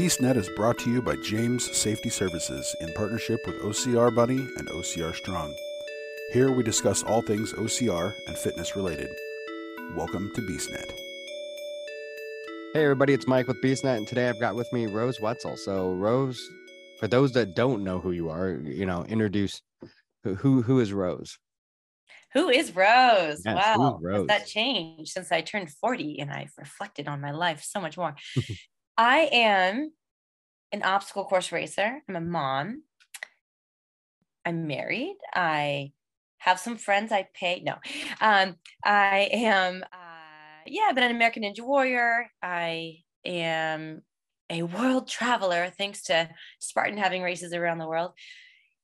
BeastNet is brought to you by James Safety Services in partnership with OCR Buddy and OCR Strong. Here we discuss all things OCR and fitness related. Welcome to BeastNet. Hey everybody, it's Mike with BeastNet, and today I've got with me Rose Wetzel. So Rose, for those that don't know who you are, you know, introduce who who, who is Rose. Who is Rose? Yes, wow, Rose? has that changed since I turned 40 and I've reflected on my life so much more. I am an obstacle course racer. I'm a mom. I'm married. I have some friends I pay. No, um, I am, uh, yeah, I've been an American Ninja Warrior. I am a world traveler thanks to Spartan having races around the world.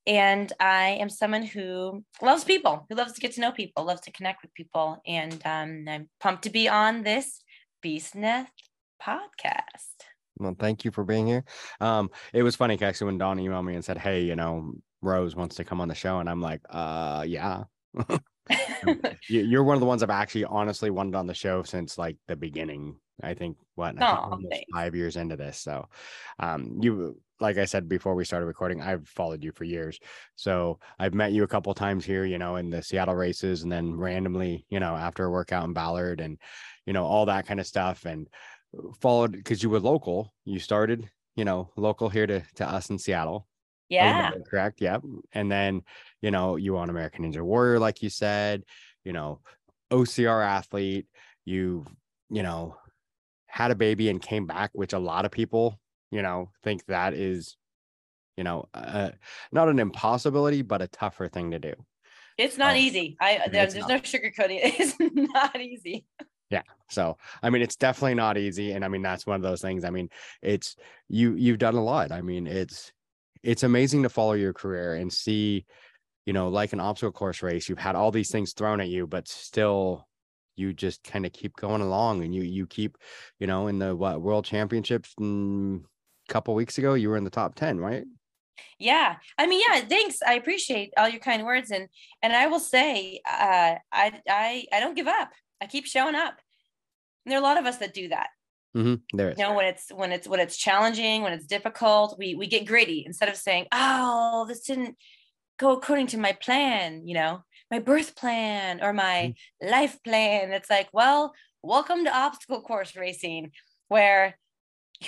And I am someone who loves people, who loves to get to know people, loves to connect with people. And um, I'm pumped to be on this BeastNet podcast. Well, thank you for being here. Um, it was funny actually when Dawn emailed me and said, "Hey, you know, Rose wants to come on the show," and I'm like, "Uh, yeah." You- You're one of the ones I've actually honestly wanted on the show since like the beginning. I think what I think we're Aw, almost thanks. five years into this. So, um, you like I said before we started recording, I've followed you for years. So I've met you a couple times here, you know, in the Seattle races, and then randomly, you know, after a workout in Ballard, and you know all that kind of stuff, and followed because you were local. You started, you know, local here to to us in Seattle. Yeah. Correct. Yep. And then, you know, you on American Ninja Warrior, like you said, you know, OCR athlete, you, you know, had a baby and came back, which a lot of people, you know, think that is, you know, uh, not an impossibility, but a tougher thing to do. It's not Oh, easy. I there's, there's not. no sugarcoating. It's not easy. So, I mean, it's definitely not easy. And I mean, that's one of those things. I mean, it's you, you've done a lot. I mean, it's, it's amazing to follow your career and see, you know, like an obstacle course race, you've had all these things thrown at you, but still you just kind of keep going along and you, you keep, you know, in the what world championships mm, a couple weeks ago, you were in the top 10, right? Yeah. I mean, yeah, thanks. I appreciate all your kind words. And and I will say, uh, I I I don't give up. I keep showing up. And there are a lot of us that do that. Mm-hmm. There is. You know, when it's when it's when it's challenging, when it's difficult, we we get gritty instead of saying, "Oh, this didn't go according to my plan," you know, my birth plan or my life plan. It's like, well, welcome to obstacle course racing, where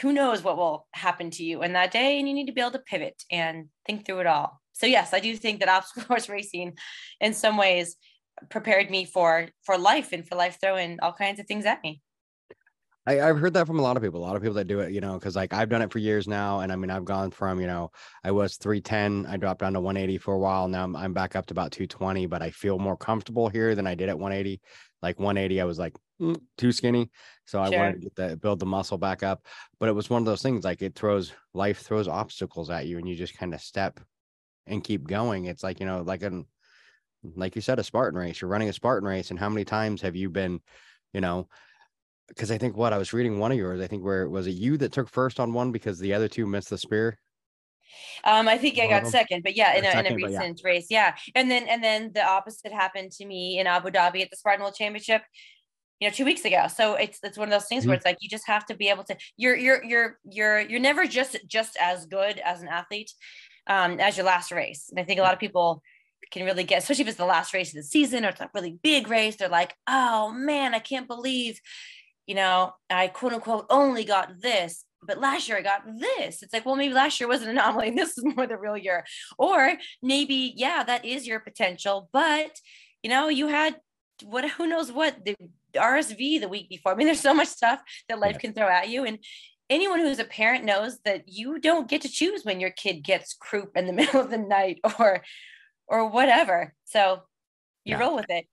who knows what will happen to you in that day, and you need to be able to pivot and think through it all. So yes, I do think that obstacle course racing, in some ways, prepared me for for life and for life throwing all kinds of things at me. I, I've heard that from a lot of people, a lot of people that do it, you know, because like I've done it for years now. And I mean, I've gone from, you know, I was 310, I dropped down to 180 for a while. Now I'm, I'm back up to about 220, but I feel more comfortable here than I did at 180. Like 180, I was like "Mm, too skinny. So I wanted to get the build the muscle back up. But it was one of those things like it throws life throws obstacles at you and you just kind of step and keep going. It's like, you know, like an like you said, a Spartan race. You're running a Spartan race. And how many times have you been, you know, because I think what I was reading one of yours, I think where was it you that took first on one because the other two missed the spear? Um, I think I One of got second, but yeah, in a, in a second, but yeah. recent race, yeah. And then and then the opposite happened to me in Abu Dhabi at the Spartan World Championship, you know, two weeks ago. So it's it's one of those things Mm-hmm. where it's like you just have to be able to. You're you're you're you're you're never just just as good as an athlete um, as your last race. And I think a lot of people can really get, especially if it's the last race of the season or it's a really big race. They're like, oh man, I can't believe, you know, I quote unquote only got this but last year I got this. It's like, well, maybe last year was an anomaly and this is more the real year. Or maybe, yeah, that is your potential, but you know, you had what who knows what the RSV the week before. I mean, there's so much stuff that life Yeah. can throw at you. And anyone who's a parent knows that you don't get to choose when your kid gets croup in the middle of the night or or whatever. So you Yeah. roll with it.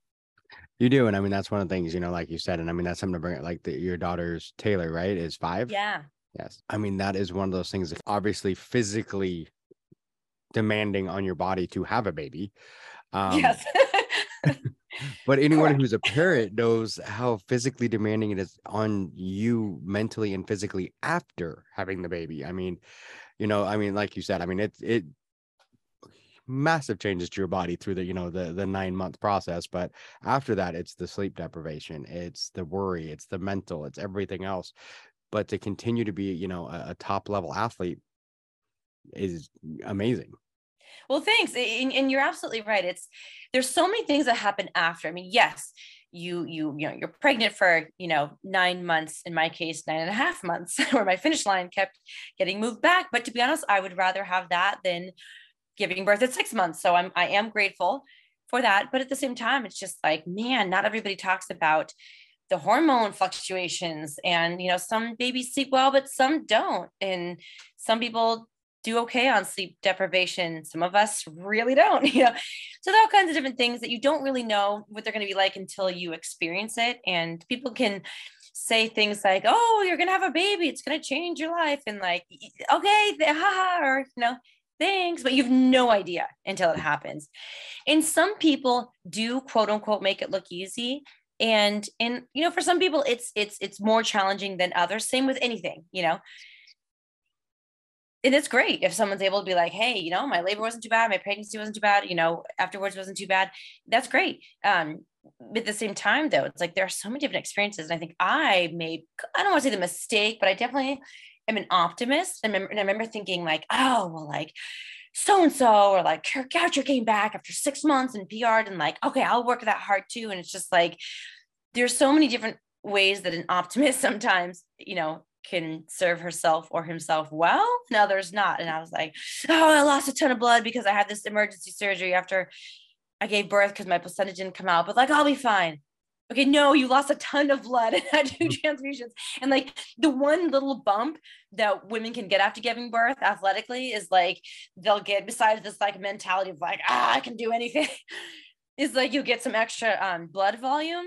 You do. And I mean, that's one of the things, you know, like you said, and I mean, that's something to bring it like the, your daughter's Taylor, right? Is five. Yeah. Yes. I mean, that is one of those things that obviously physically demanding on your body to have a baby. Um, yes. But anyone Correct. who's a parent knows how physically demanding it is on you mentally and physically after having the baby. I mean, you know, I mean, like you said, I mean, it it massive changes to your body through the, you know, the the nine month process. But after that, it's the sleep deprivation, it's the worry, it's the mental, it's everything else. but to continue to be you know a, a top level athlete is amazing well thanks and, and you're absolutely right it's there's so many things that happen after i mean yes you you you know you're pregnant for you know nine months in my case nine and a half months where my finish line kept getting moved back but to be honest i would rather have that than giving birth at six months so i'm i am grateful for that but at the same time it's just like man not everybody talks about the hormone fluctuations and you know some babies sleep well but some don't and some people do okay on sleep deprivation. Some of us really don't, you know. So there are all kinds of different things that you don't really know what they're going to be like until you experience it. And people can say things like, "Oh, you're going to have a baby. It's going to change your life," and like, "Okay, haha," or you know, thanks, but you've no idea until it happens. And some people do quote unquote make it look easy. And and you know, for some people it's it's it's more challenging than others. Same with anything, you know and it's great if someone's able to be like, hey, you know, my labor wasn't too bad, my pregnancy wasn't too bad, you know, afterwards wasn't too bad. That's great. Um, but at the same time, though, it's like there are so many different experiences. And I think I made, I don't want to say the mistake, but I definitely am an optimist. And I remember, and I remember thinking, like, oh, well, like, so and so, or like, Kara Goucher came back after six months and PR'd, and like, okay, I'll work that hard too. And it's just like, there's so many different ways that an optimist sometimes, you know, can serve herself or himself well and others not and i was like oh i lost a ton of blood because i had this emergency surgery after i gave birth because my placenta didn't come out but like i'll be fine okay no you lost a ton of blood and had two mm. transfusions and like the one little bump that women can get after giving birth athletically is like they'll get besides this like mentality of like ah i can do anything is like you get some extra um, blood volume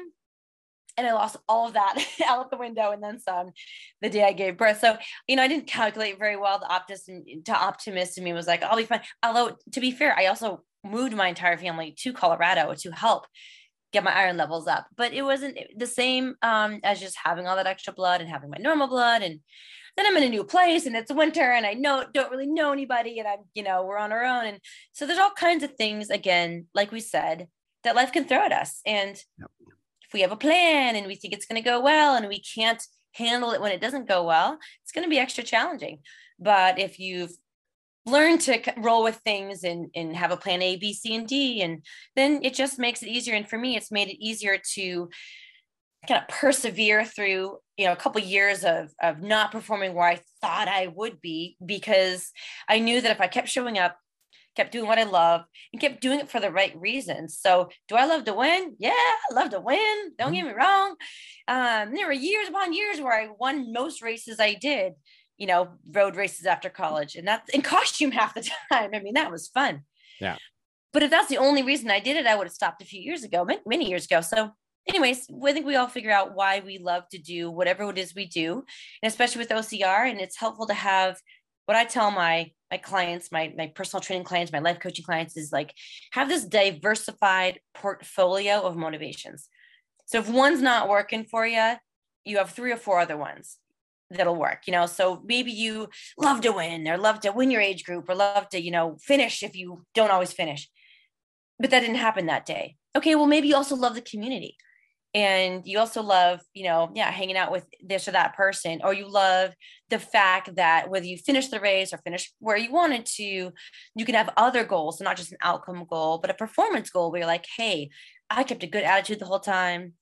and I lost all of that out the window and then some the day I gave birth. So, you know, I didn't calculate very well. The optimist to optimist in me was like, I'll be fine. Although to be fair, I also moved my entire family to Colorado to help get my iron levels up. But it wasn't the same um, as just having all that extra blood and having my normal blood. And then I'm in a new place and it's winter and I know don't really know anybody and I'm, you know, we're on our own. And so there's all kinds of things, again, like we said, that life can throw at us. And yep if we have a plan and we think it's going to go well and we can't handle it when it doesn't go well, it's going to be extra challenging. But if you've learned to roll with things and, and have a plan A, B, C, and D, and then it just makes it easier. And for me, it's made it easier to kind of persevere through you know a couple of years of of not performing where I thought I would be because I knew that if I kept showing up kept doing what I love, and kept doing it for the right reasons. So, do I love to win? Yeah, I love to win. Don't get me wrong. Um, there were years upon years where I won most races I did, you know, road races after college, and that's in costume half the time. I mean, that was fun. Yeah. But if that's the only reason I did it, I would have stopped a few years ago, many, many years ago. So, anyways, I think we all figure out why we love to do whatever it is we do, and especially with OCR. And it's helpful to have what I tell my my clients, my my personal training clients, my life coaching clients is like have this diversified portfolio of motivations. So if one's not working for you, you have three or four other ones that'll work, you know. So maybe you love to win or love to win your age group or love to, you know, finish if you don't always finish. But that didn't happen that day. Okay, well maybe you also love the community and you also love you know yeah hanging out with this or that person or you love the fact that whether you finish the race or finish where you wanted to you can have other goals so not just an outcome goal but a performance goal where you're like hey i kept a good attitude the whole time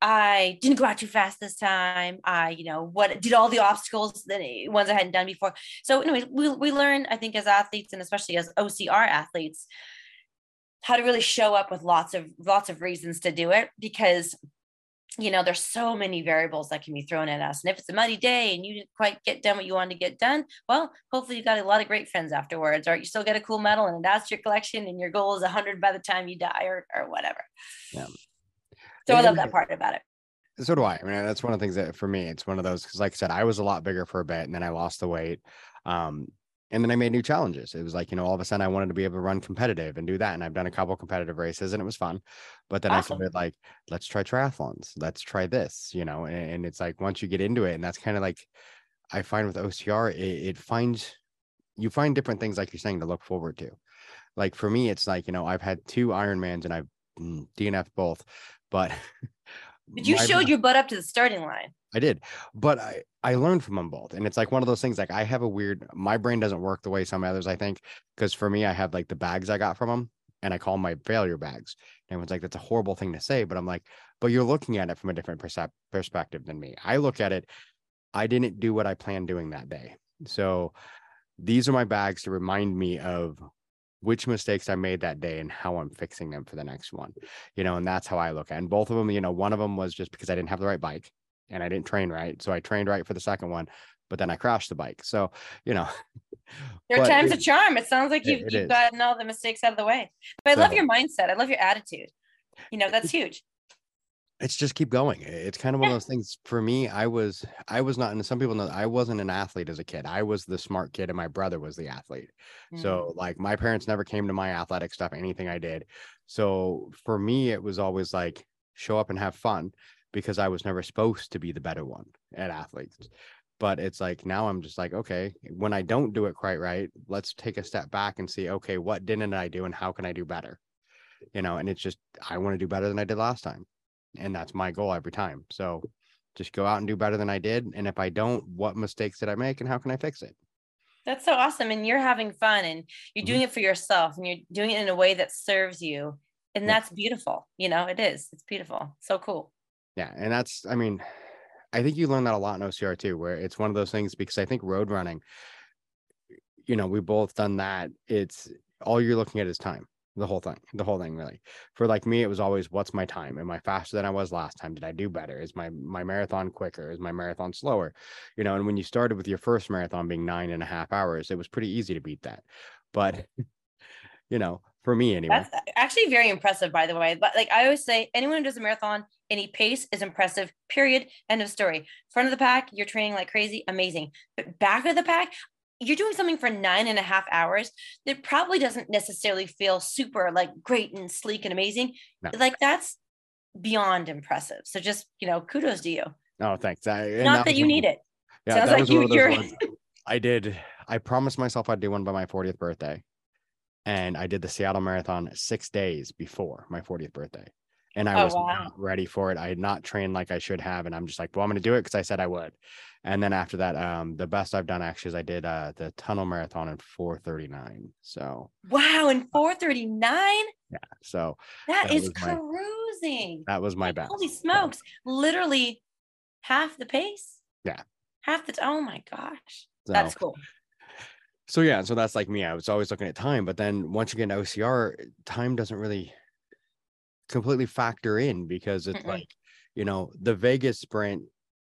i didn't go out too fast this time. I you know what did all the obstacles that eh, ones i hadn't done before. So anyways we, we learn i think as athletes and especially as ocr athletes how to really show up with lots of lots of reasons to do it because you know there's so many variables that can be thrown at us. And if it's a muddy day and you didn't quite get done what you wanted to get done well hopefully you got a lot of great friends afterwards or you still get a cool medal and that's your collection and your goal is 100 by the time you die or, or whatever. Yeah so i love that part about it so do i i mean that's one of the things that for me it's one of those because like i said i was a lot bigger for a bit and then i lost the weight um and then I made new challenges. It was like, you know, all of a sudden I wanted to be able to run competitive and do that. And I've done a couple competitive races and it was fun. But then awesome. I started like, let's try triathlons. Let's try this, you know, and, and it's like once you get into it, and that's kind of like I find with OCR, it, it finds you find different things like you're saying to look forward to. Like for me, it's like, you know, I've had two Ironmans and I've mm, DNF both, but But you showed your butt up to the starting line. I did, but I I learned from them both, and it's like one of those things. Like I have a weird, my brain doesn't work the way some others. I think because for me, I have like the bags I got from them, and I call them my failure bags. And everyone's like, that's a horrible thing to say, but I'm like, but you're looking at it from a different percep- perspective than me. I look at it, I didn't do what I planned doing that day, so these are my bags to remind me of which mistakes I made that day and how I'm fixing them for the next one. You know, and that's how I look at. it. And both of them, you know, one of them was just because I didn't have the right bike and I didn't train right. So I trained right for the second one, but then I crashed the bike. So, you know, Your time's a charm. It sounds like you've, it you've gotten all the mistakes out of the way. But I love your mindset. I love your attitude. You know, that's huge. It's just keep going. It's kind of one of those things for me. I was, I was not, and some people know I wasn't an athlete as a kid. I was the smart kid and my brother was the athlete. Mm. So like my parents never came to my athletic stuff, anything I did. So for me, it was always like show up and have fun because I was never supposed to be the better one at athletes. But it's like now I'm just like, okay, when I don't do it quite right, let's take a step back and see, okay, what didn't I do and how can I do better? You know, and it's just I want to do better than I did last time. And that's my goal every time. So just go out and do better than I did. And if I don't, what mistakes did I make and how can I fix it? That's so awesome. And you're having fun and you're Mhm. doing it for yourself and you're doing it in a way that serves you. And Yeah. that's beautiful. You know, it is. It's beautiful. So cool. Yeah, and that's I mean, I think you learn that a lot in OCR too, where it's one of those things because I think road running, you know, we both done that. It's all you're looking at is time, the whole thing, the whole thing really. For like me, it was always what's my time? Am I faster than I was last time? Did I do better? Is my my marathon quicker? Is my marathon slower? You know, and when you started with your first marathon being nine and a half hours, it was pretty easy to beat that. But you know, for me anyway. That's actually very impressive, by the way. But like I always say, anyone who does a marathon, any pace is impressive, period. End of story. Front of the pack, you're training like crazy, amazing. But back of the pack, you're doing something for nine and a half hours that probably doesn't necessarily feel super like great and sleek and amazing. No. Like that's beyond impressive. So just, you know, kudos to you. Oh, thanks. I, Not that was you need it. Yeah, Sounds like you- one of those you're- ones I did. I promised myself I'd do one by my 40th birthday, and I did the Seattle Marathon six days before my 40th birthday, and I Oh, was wow. not ready for it. I had not trained like I should have, and I'm just like, well, I'm going to do it because I said I would. And then after that, um, the best I've done actually is I did uh the Tunnel Marathon in 4:39. So Wow. in 439, yeah, so that That is was my- cruising. that was my best. Holy so. smokes. Literally half the pace. Yeah. Half the, oh my gosh. So, That's cool. so yeah, so that's like me. I was always looking at time, but then once you get into OCR, time doesn't really completely factor in because it's Mm-mm. like, you know, the Vegas sprint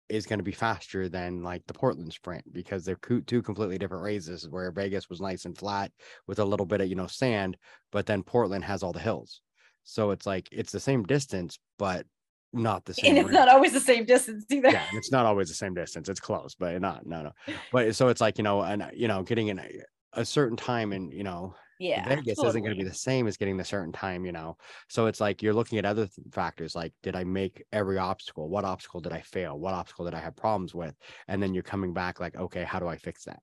is going to be faster than like the Portland sprint because they're co- two completely different races where Vegas was nice and flat with a little bit of, you know, sand, but then Portland has all the hills. So it's like it's the same distance, but not the same. And it's race not always the same distance either. yeah, it's not always the same distance. It's close, but not no no. But so it's like you know, and you know, getting in a, a certain time and you know, Yeah. Vegas isn't going to be the same as getting the certain time, you know. So it's like you're looking at other th- factors like did I make every obstacle? What obstacle did I fail? What obstacle did I have problems with? And then you're coming back like, okay, how do I fix that?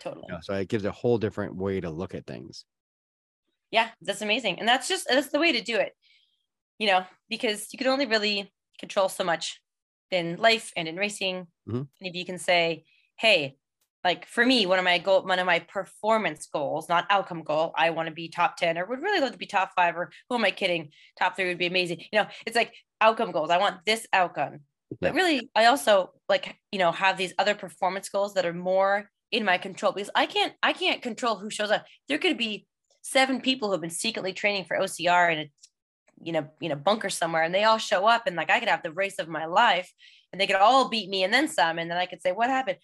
Totally. You know, so it gives a whole different way to look at things. Yeah. That's amazing. And that's just, that's the way to do it, you know, because you can only really control so much in life and in racing. Mhm. And if you can say, hey, like for me, one of my goal, one of my performance goals, not outcome goal, I want to be top 10 or would really love to be top five or who am I kidding? Top three would be amazing. You know, it's like outcome goals. I want this outcome. But really, I also like, you know, have these other performance goals that are more in my control because I can't, I can't control who shows up. There could be seven people who have been secretly training for OCR in a, you know, you know, bunker somewhere and they all show up and like I could have the race of my life and they could all beat me and then some. And then I could say, what happened?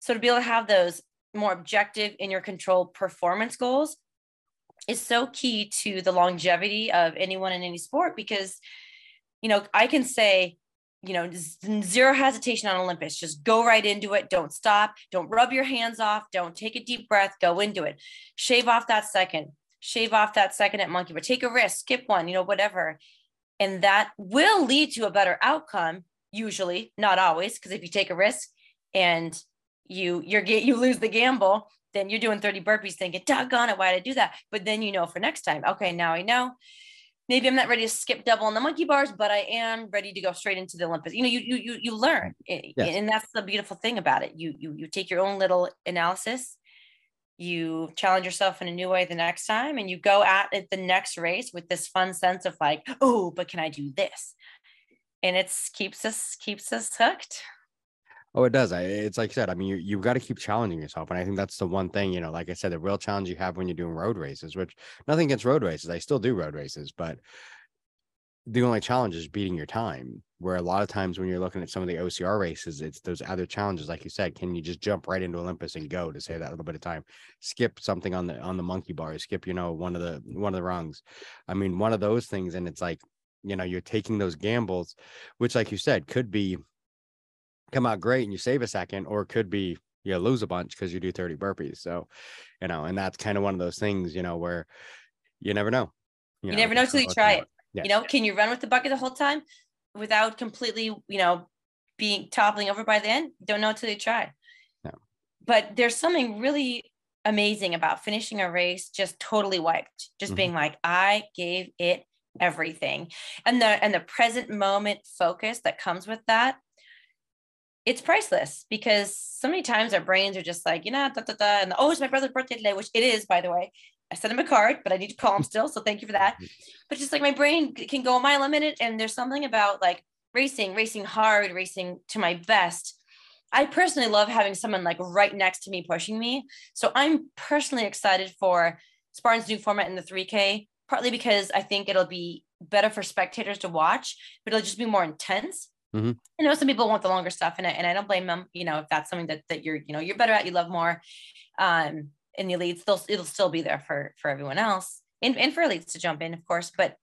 So to be able to have those more objective in your control performance goals is so key to the longevity of anyone in any sport because, you know, I can say, you know, zero hesitation on Olympus. Just go right into it. Don't stop. Don't rub your hands off. Don't take a deep breath. Go into it. Shave off that second. Shave off that second at monkey, but take a risk, skip one, you know, whatever. And that will lead to a better outcome, usually, not always, because if you take a risk and you you're get you lose the gamble, then you're doing 30 burpees thinking, doggone it, why did I do that? But then you know for next time, okay, now I know. maybe I'm not ready to skip double on the monkey bars, but I am ready to go straight into the Olympus. You know, you you you, you learn, yes. and that's the beautiful thing about it. You you you take your own little analysis, you challenge yourself in a new way the next time, and you go at it the next race with this fun sense of like, oh, but can I do this? And it's keeps us keeps us hooked. Oh, it does. I, it's like I said. I mean, you you've got to keep challenging yourself, and I think that's the one thing. You know, like I said, the real challenge you have when you're doing road races. Which nothing against road races. I still do road races, but the only challenge is beating your time. Where a lot of times when you're looking at some of the OCR races, it's those other challenges, like you said. Can you just jump right into Olympus and go to save that little bit of time? Skip something on the on the monkey bar. Skip, you know, one of the one of the rungs. I mean, one of those things, and it's like, you know, you're taking those gambles, which, like you said, could be come out great and you save a second, or it could be you lose a bunch because you do 30 burpees. So, you know, and that's kind of one of those things, you know, where you never know. You, you know, never know till you try it. Yes. You know, can you run with the bucket the whole time without completely, you know, being toppling over by the end? Don't know until you try. No. But there's something really amazing about finishing a race just totally wiped, just mm-hmm. being like, I gave it everything. And the and the present moment focus that comes with that it's priceless because so many times our brains are just like, you know, da, da, da, and oh, it's my brother's birthday today, which it is, by the way. I sent him a card, but I need to call him still. So thank you for that. Mm-hmm. But just like my brain can go a mile a minute. And there's something about like racing, racing hard, racing to my best. I personally love having someone like right next to me pushing me. So I'm personally excited for Spartan's new format in the 3K, partly because I think it'll be better for spectators to watch, but it'll just be more intense. Mm-hmm. I know some people want the longer stuff, and I, and I don't blame them. You know, if that's something that that you're you know you're better at, you love more, um, in the elites, they'll it'll still be there for for everyone else, and and for elites to jump in, of course. But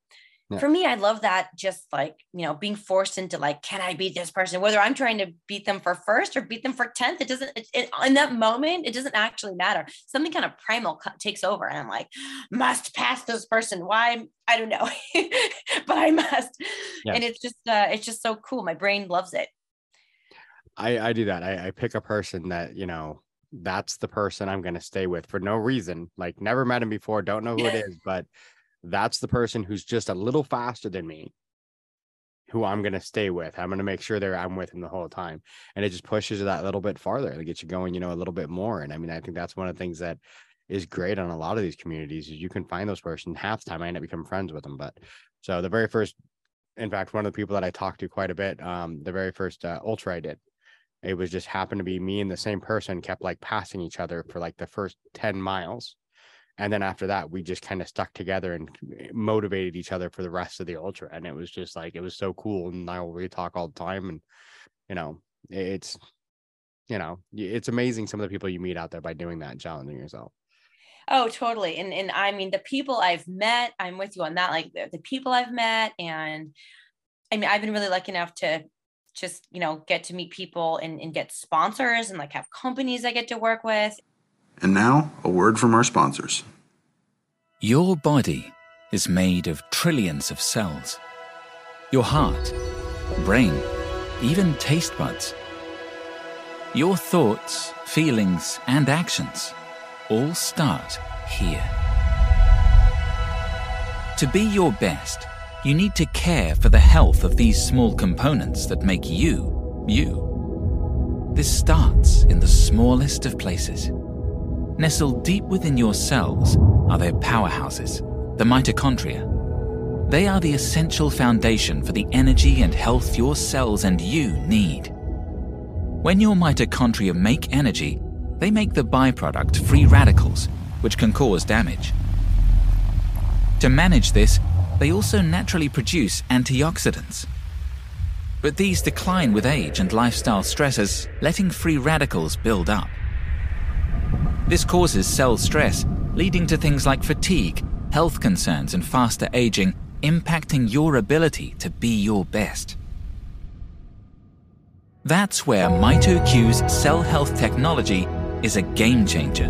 yeah. for me, I love that just like, you know, being forced into like, can I beat this person? Whether I'm trying to beat them for first or beat them for 10th, it doesn't, it, it, in that moment, it doesn't actually matter. Something kind of primal takes over. And I'm like, must pass this person. Why? I don't know, but I must. Yeah. And it's just, uh, it's just so cool. My brain loves it. I, I do that. I, I pick a person that, you know, that's the person I'm going to stay with for no reason. Like never met him before, don't know who it is, but that's the person who's just a little faster than me who I'm going to stay with. I'm going to make sure that I'm with him the whole time. And it just pushes that little bit farther to get you going, you know, a little bit more. And I mean, I think that's one of the things that is great on a lot of these communities is you can find those person half the time I end up becoming friends with them. But so the very first, in fact, one of the people that I talked to quite a bit, um, the very first uh, ultra I did, it was just happened to be me and the same person kept like passing each other for like the first 10 miles and then after that we just kind of stuck together and eh, motivated each other for the rest of the ultra and it was just like it was so cool and now we talk all the time and you know it's you know it's amazing some of the people you meet out there by doing that and challenging yourself. Oh totally and and i mean the people i've met i'm with you on that like the, the people i've met and i mean i've been really lucky enough to just you know get to meet people and, and get sponsors and like have companies i get to work with and now, a word from our sponsors. Your body is made of trillions of cells. Your heart, brain, even taste buds. Your thoughts, feelings, and actions all start here. To be your best, you need to care for the health of these small components that make you, you. This starts in the smallest of places Nestled deep within your cells are their powerhouses, the mitochondria. They are the essential foundation for the energy and health your cells and you need. When your mitochondria make energy, they make the byproduct free radicals, which can cause damage. To manage this, they also naturally produce antioxidants. But these decline with age and lifestyle stresses, letting free radicals build up. This causes cell stress, leading to things like fatigue, health concerns, and faster aging, impacting your ability to be your best. That's where MitoQ's cell health technology is a game changer.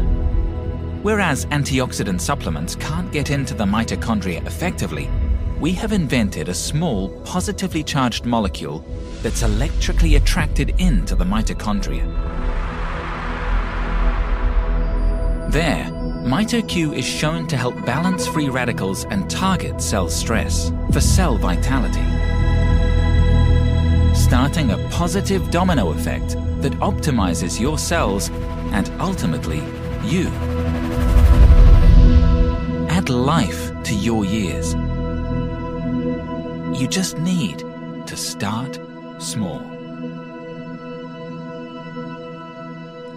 Whereas antioxidant supplements can't get into the mitochondria effectively, we have invented a small, positively charged molecule that's electrically attracted into the mitochondria. There, MitoQ is shown to help balance free radicals and target cell stress for cell vitality, starting a positive domino effect that optimizes your cells and ultimately you. Add life to your years. You just need to start small.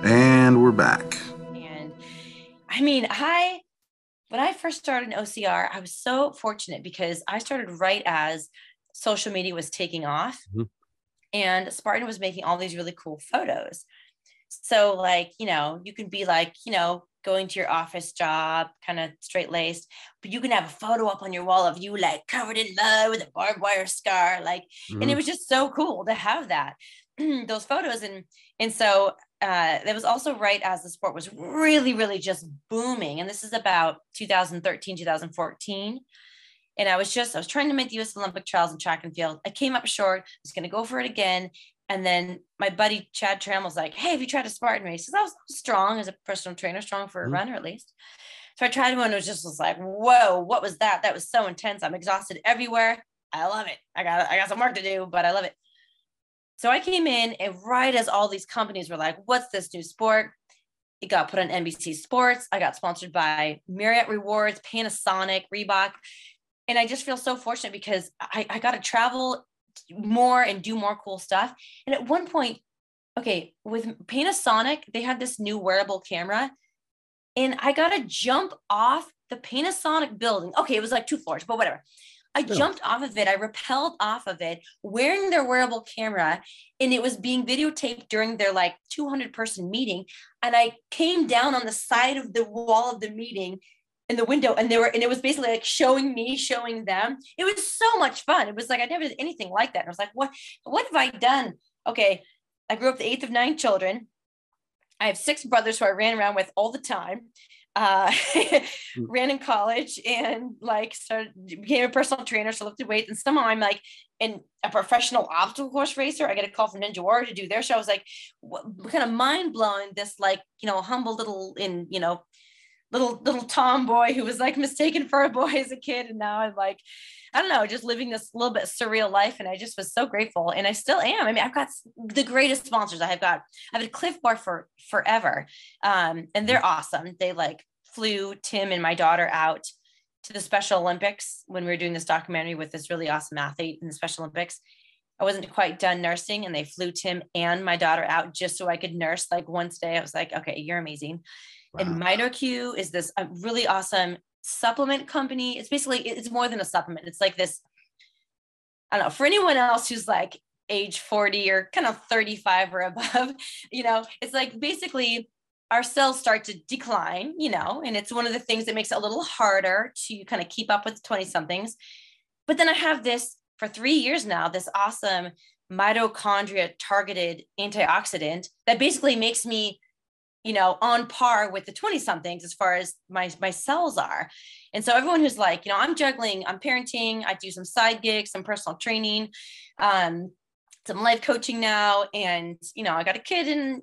And we're back. I mean, I when I first started in OCR, I was so fortunate because I started right as social media was taking off. Mhm. And Spartan was making all these really cool photos. So, like, you know, you can be like, you know, going to your office job, kind of straight laced, but you can have a photo up on your wall of you like covered in mud with a barbed wire scar. Like, and it Mhm. was just so cool to have that, those photos. And, and so uh, that was also right as the sport was really, really just booming. And this is about 2013, 2014. And I was just, I was trying to make the US Olympic trials in track and field. I came up short, I was going to go for it again. And then my buddy Chad Tram was like, Hey, have you tried a Spartan race? Because I was strong as a personal trainer, strong for a Mhm. runner at least. So I tried one and it was just was like, whoa, what was that? That was so intense. I'm exhausted everywhere. I love it. I got I got some work to do, but I love it. So I came in and right as all these companies were like, what's this new sport? It got put on NBC Sports. I got sponsored by Marriott Rewards, Panasonic, Reebok. And I just feel so fortunate because I, I got to travel more and do more cool stuff. And at one point, okay, with Panasonic, they had this new wearable camera. And I got to jump off the Panasonic building. Okay, it was like two floors, but whatever. I jumped off of it. I rappelled off of it wearing their wearable camera, and it was being videotaped during their like 200 person meeting. And I came down on the side of the wall of the meeting in the window, and they were, and it was basically like showing me, showing them. It was so much fun. It was like I never did anything like that. And I was like, what, what have I done? Okay, I grew up the eighth of nine children. I have six brothers who I ran around with all the time. Uh, ran in college and like started became a personal trainer, so lifted weights. And somehow I'm like in a professional obstacle course racer. I get a call from Ninja Warrior to do their show. I was like, what, kind of mind blowing. This like you know humble little in you know little little tomboy who was like mistaken for a boy as a kid, and now I'm like. I don't know, just living this little bit surreal life. And I just was so grateful. And I still am. I mean, I've got the greatest sponsors. I have got, I've had Clif Bar for forever. Um, and they're awesome. They like flew Tim and my daughter out to the Special Olympics when we were doing this documentary with this really awesome athlete in the Special Olympics. I wasn't quite done nursing, and they flew Tim and my daughter out just so I could nurse like once a day. I was like, okay, you're amazing. And Wow. MitoQ is this uh, really awesome supplement company. It's basically it's more than a supplement. It's like this. I don't know for anyone else who's like age 40 or kind of 35 or above, you know, it's like basically our cells start to decline, you know, and it's one of the things that makes it a little harder to kind of keep up with 20 somethings. But then I have this for three years now, this awesome mitochondria targeted antioxidant that basically makes me you know on par with the 20 somethings as far as my my cells are. And so everyone who's like you know i'm juggling i'm parenting i do some side gigs some personal training um some life coaching now and you know i got a kid and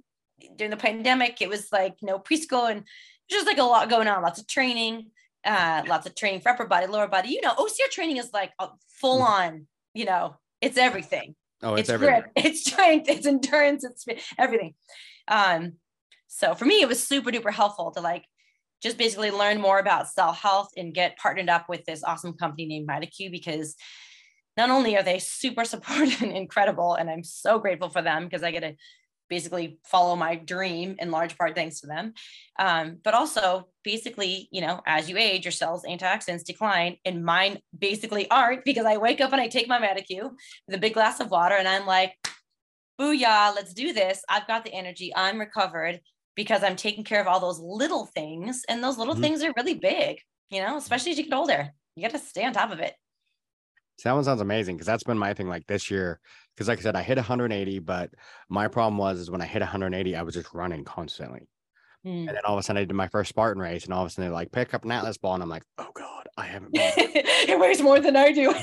during the pandemic it was like you know preschool and just like a lot going on lots of training uh lots of training for upper body lower body. You know ocr training is like a full on you know it's everything. Oh, it's, it's everywhere. grip, it's strength, it's endurance, it's everything. Um, so for me, it was super duper helpful to like just basically learn more about cell health and get partnered up with this awesome company named MitoQ because not only are they super supportive and incredible, and I'm so grateful for them because I get to basically follow my dream in large part thanks to them. Um, but also basically, you know, as you age, your cells antioxidants decline, and mine basically aren't because I wake up and I take my MitoQ with a big glass of water and I'm like, booyah, let's do this. I've got the energy. I'm recovered because I'm taking care of all those little things. And those little Mhm. things are really big, you know, especially as you get older. You got to stay on top of it. See, that one sounds amazing because that's been my thing like this year. Because like I said, I hit 180, but my problem was is when I hit 180, I was just running constantly. Mm. And then all of a sudden I did my first Spartan race, and all of a sudden they're like, pick up an Atlas ball. And I'm like, oh God, I haven't it weighs more than I do.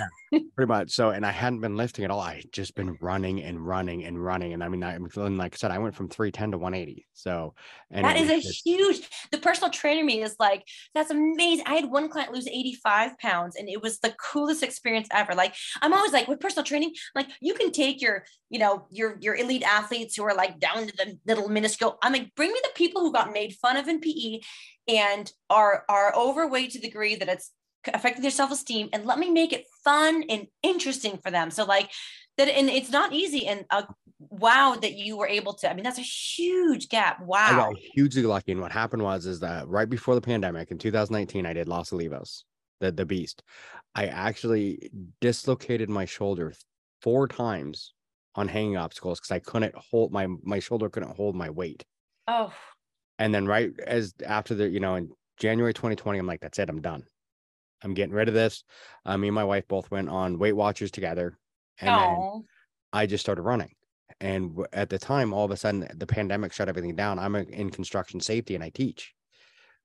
pretty much. So, and I hadn't been lifting at all. I had just been running and running and running. And I mean, I, and like I said, I went from 310 to 180. So, and that is a just- huge. The personal trainer me is like, that's amazing. I had one client lose 85 pounds, and it was the coolest experience ever. Like, I'm always like, with personal training, like you can take your, you know, your your elite athletes who are like down to the little minuscule. I'm like, bring me the people who got made fun of in PE and are are overweight to the degree that it's affecting their self-esteem, and let me make it fun and interesting for them. So like that, and it's not easy. And uh, wow, that you were able to. I mean, that's a huge gap. I Wow. got hugely lucky. And what happened was, is that right before the pandemic in 2019, I did Los Olivos, the, the beast. I actually dislocated my shoulder four times on hanging obstacles because I couldn't hold my, my shoulder couldn't hold my weight. Oh. And then right as after the, you know, in January 2020, I'm like, that's it, I'm done. I'm getting rid of this. Uh, me and my wife both went on Weight Watchers together. And. I just started running. And at the time, all of a sudden, the pandemic shut everything down. I'm in construction safety and I teach.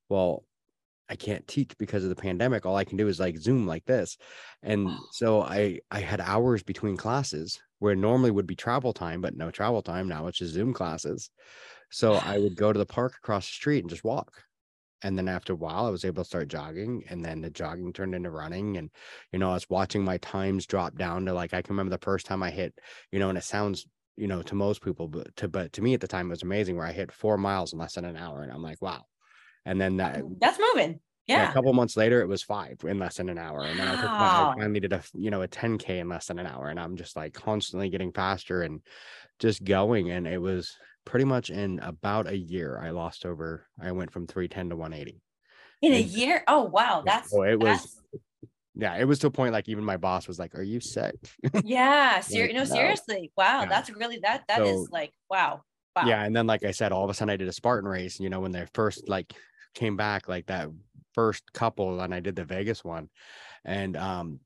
Well, I can't teach because of the pandemic. All I can do is like Zoom like this. And so I I had hours between classes where normally would be travel time, but no travel time. Now it's just Zoom classes. So I would go to the park across the street and just walk. And then after a while, I was able to start jogging, and then the jogging turned into running. And you know, I was watching my times drop down to like I can remember the first time I hit, you know, and it sounds, you know, to most people, but to but to me at the time it was amazing where I hit four miles in less than an hour, and I'm like, wow. And then that That's moving. Yeah. a couple months later, it was five in less than an hour. And then I, took my, I finally did a, you know, a 10K in less than an hour. And I'm just like constantly getting faster and just going. And it was pretty much in about a year, I lost over, I went from 310 to 180. In a year. Oh wow. That's oh, it was, that's yeah, it was to a point like even my boss was like, Are you sick? yeah. Ser- Like, no, seriously. Wow. Yeah. That's really that that is So- like wow. Wow. Yeah. And then, like I said, all of a sudden I did a Spartan race, you know, when they first like came back, like that first couple, and I did the Vegas one. And um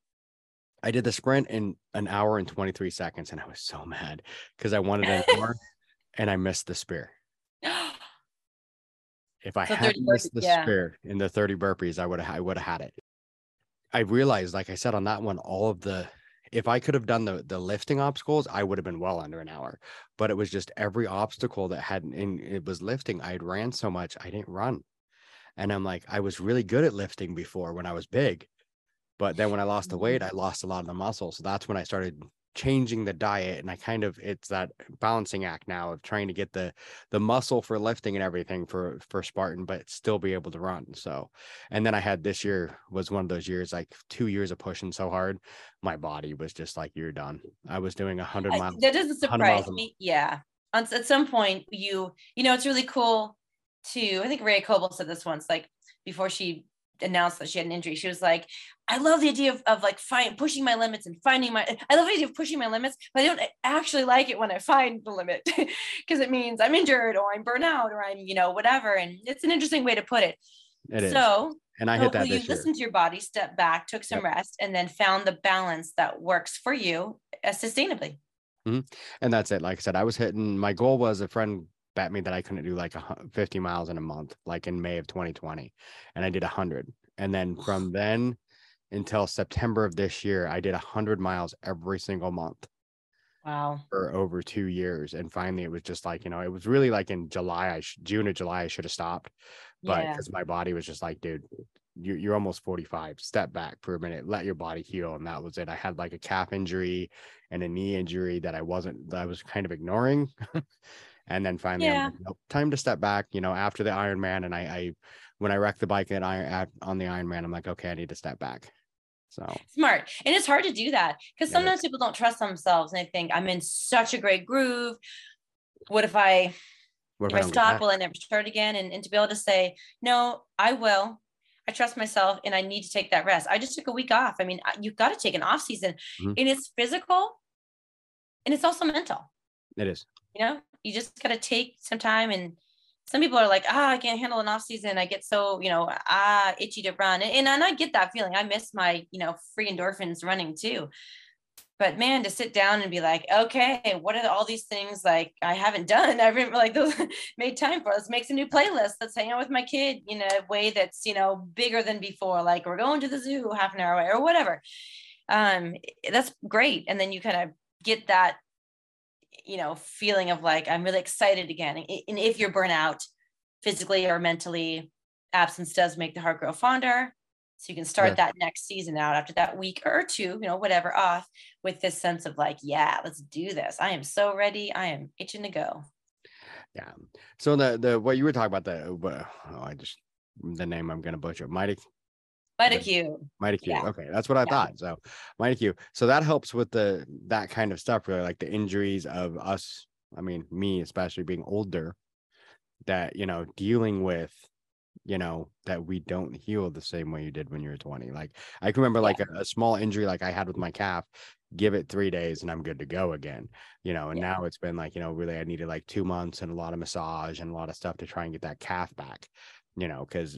I did the sprint in an hour and 23 seconds, and I was so mad because I wanted an hour and I missed the spear. If I So hadn't missed the yeah. spear in the 30 burpees, I would have I would have had it. I realized, like I said on that one, all of the if I could have done the the lifting obstacles, I would have been well under an hour. But it was just every obstacle that had in it was lifting. I had ran so much, I didn't run. And I'm like, I was really good at lifting before when I was big. But then when I lost the weight, mm. I lost a lot of the muscle. So that's when I started changing the diet. And I kind of it's that balancing act now of trying to get the the muscle for lifting and everything for for Spartan, but still be able to run. So and then I had this year was one of those years, like two years of pushing so hard, my body was just like, you're done. I was doing a hundred I- miles. that doesn't surprise me. Yeah. On, at some point, you you know it's really cool to. I think Rea Kolbl said this once, like before she announced that she had an injury. She was like, "I love the idea of, of like find, pushing my limits and finding my. I love the idea of pushing my limits, but I don't actually like it when I find the limit because it means I'm injured or I'm burnt out or I'm you know whatever. And it's an interesting way to put it. It is. So and I hit that you listened to your body, stepped back, took some rest, and then found the balance that works for you uh, sustainably. and that's it. Like I said, I was hitting. My goal was a friend bet me that I couldn't do like 50 miles in a month, like in May of 2020, and I did 100. And then from then until September of this year, I did 100 miles every single month Wow. for over two years. And finally, it was just like you know, it was really like in July, I sh- June or July, I should have stopped, but Yeah. because my body was just like, dude. You're, you're almost 45 step back for a minute let your body heal and that was it i had like a calf injury and a knee injury that i wasn't that i was kind of ignoring and then finally I'm Yeah. like, nope, time to step back you know after the ironman and i i when i wrecked the bike at iron on the ironman i'm like okay i need to step back so Smart. And it's hard to do that because Yeah, sometimes people don't trust themselves and they think I'm in such a great groove. What if I what if I stop? Will I never start again? And, and to be able to say, no, I will. I trust myself and I need to take that rest. I just took a week off. I mean, you've got to take an off season Mhm. and it's physical and it's also mental. it is you know you just got to take some time and some people are like ah i can't handle an off season i get so you know ah itchy to run and, and i get that feeling i miss my you know free endorphins running too but man, to sit down and be like, okay, what are all these things like I haven't done? I haven't like those made time for. Let's make some new playlists. Let's hang out with my kid in a way that's you know bigger than before. Like we're going to the zoo half an hour away or whatever. Um, that's great. And then you kind of get that, you know, feeling of like I'm really excited again. And if you're burnt out physically or mentally, absence does make the heart grow fonder so you can start yeah. that next season out after that week or two, you know, whatever off with this sense of like, yeah, let's do this. I am so ready. I am itching to go. Yeah. So the the what you were talking about the oh, I just the name I'm gonna butcher. Mighty MitoQ. MitoQ. Yeah. Okay, that's what I yeah. thought. So MitoQ. So that helps with the that kind of stuff, really, like the injuries of us. I mean, me especially being older, that you know, dealing with you know that we don't heal the same way you did when you were 20 like i can remember yeah. like a, a, small injury like i had with my calf give it three days and i'm good to go again you know and now it's been like you know really i needed like two months and a lot of massage and a lot of stuff to try and get that calf back you know because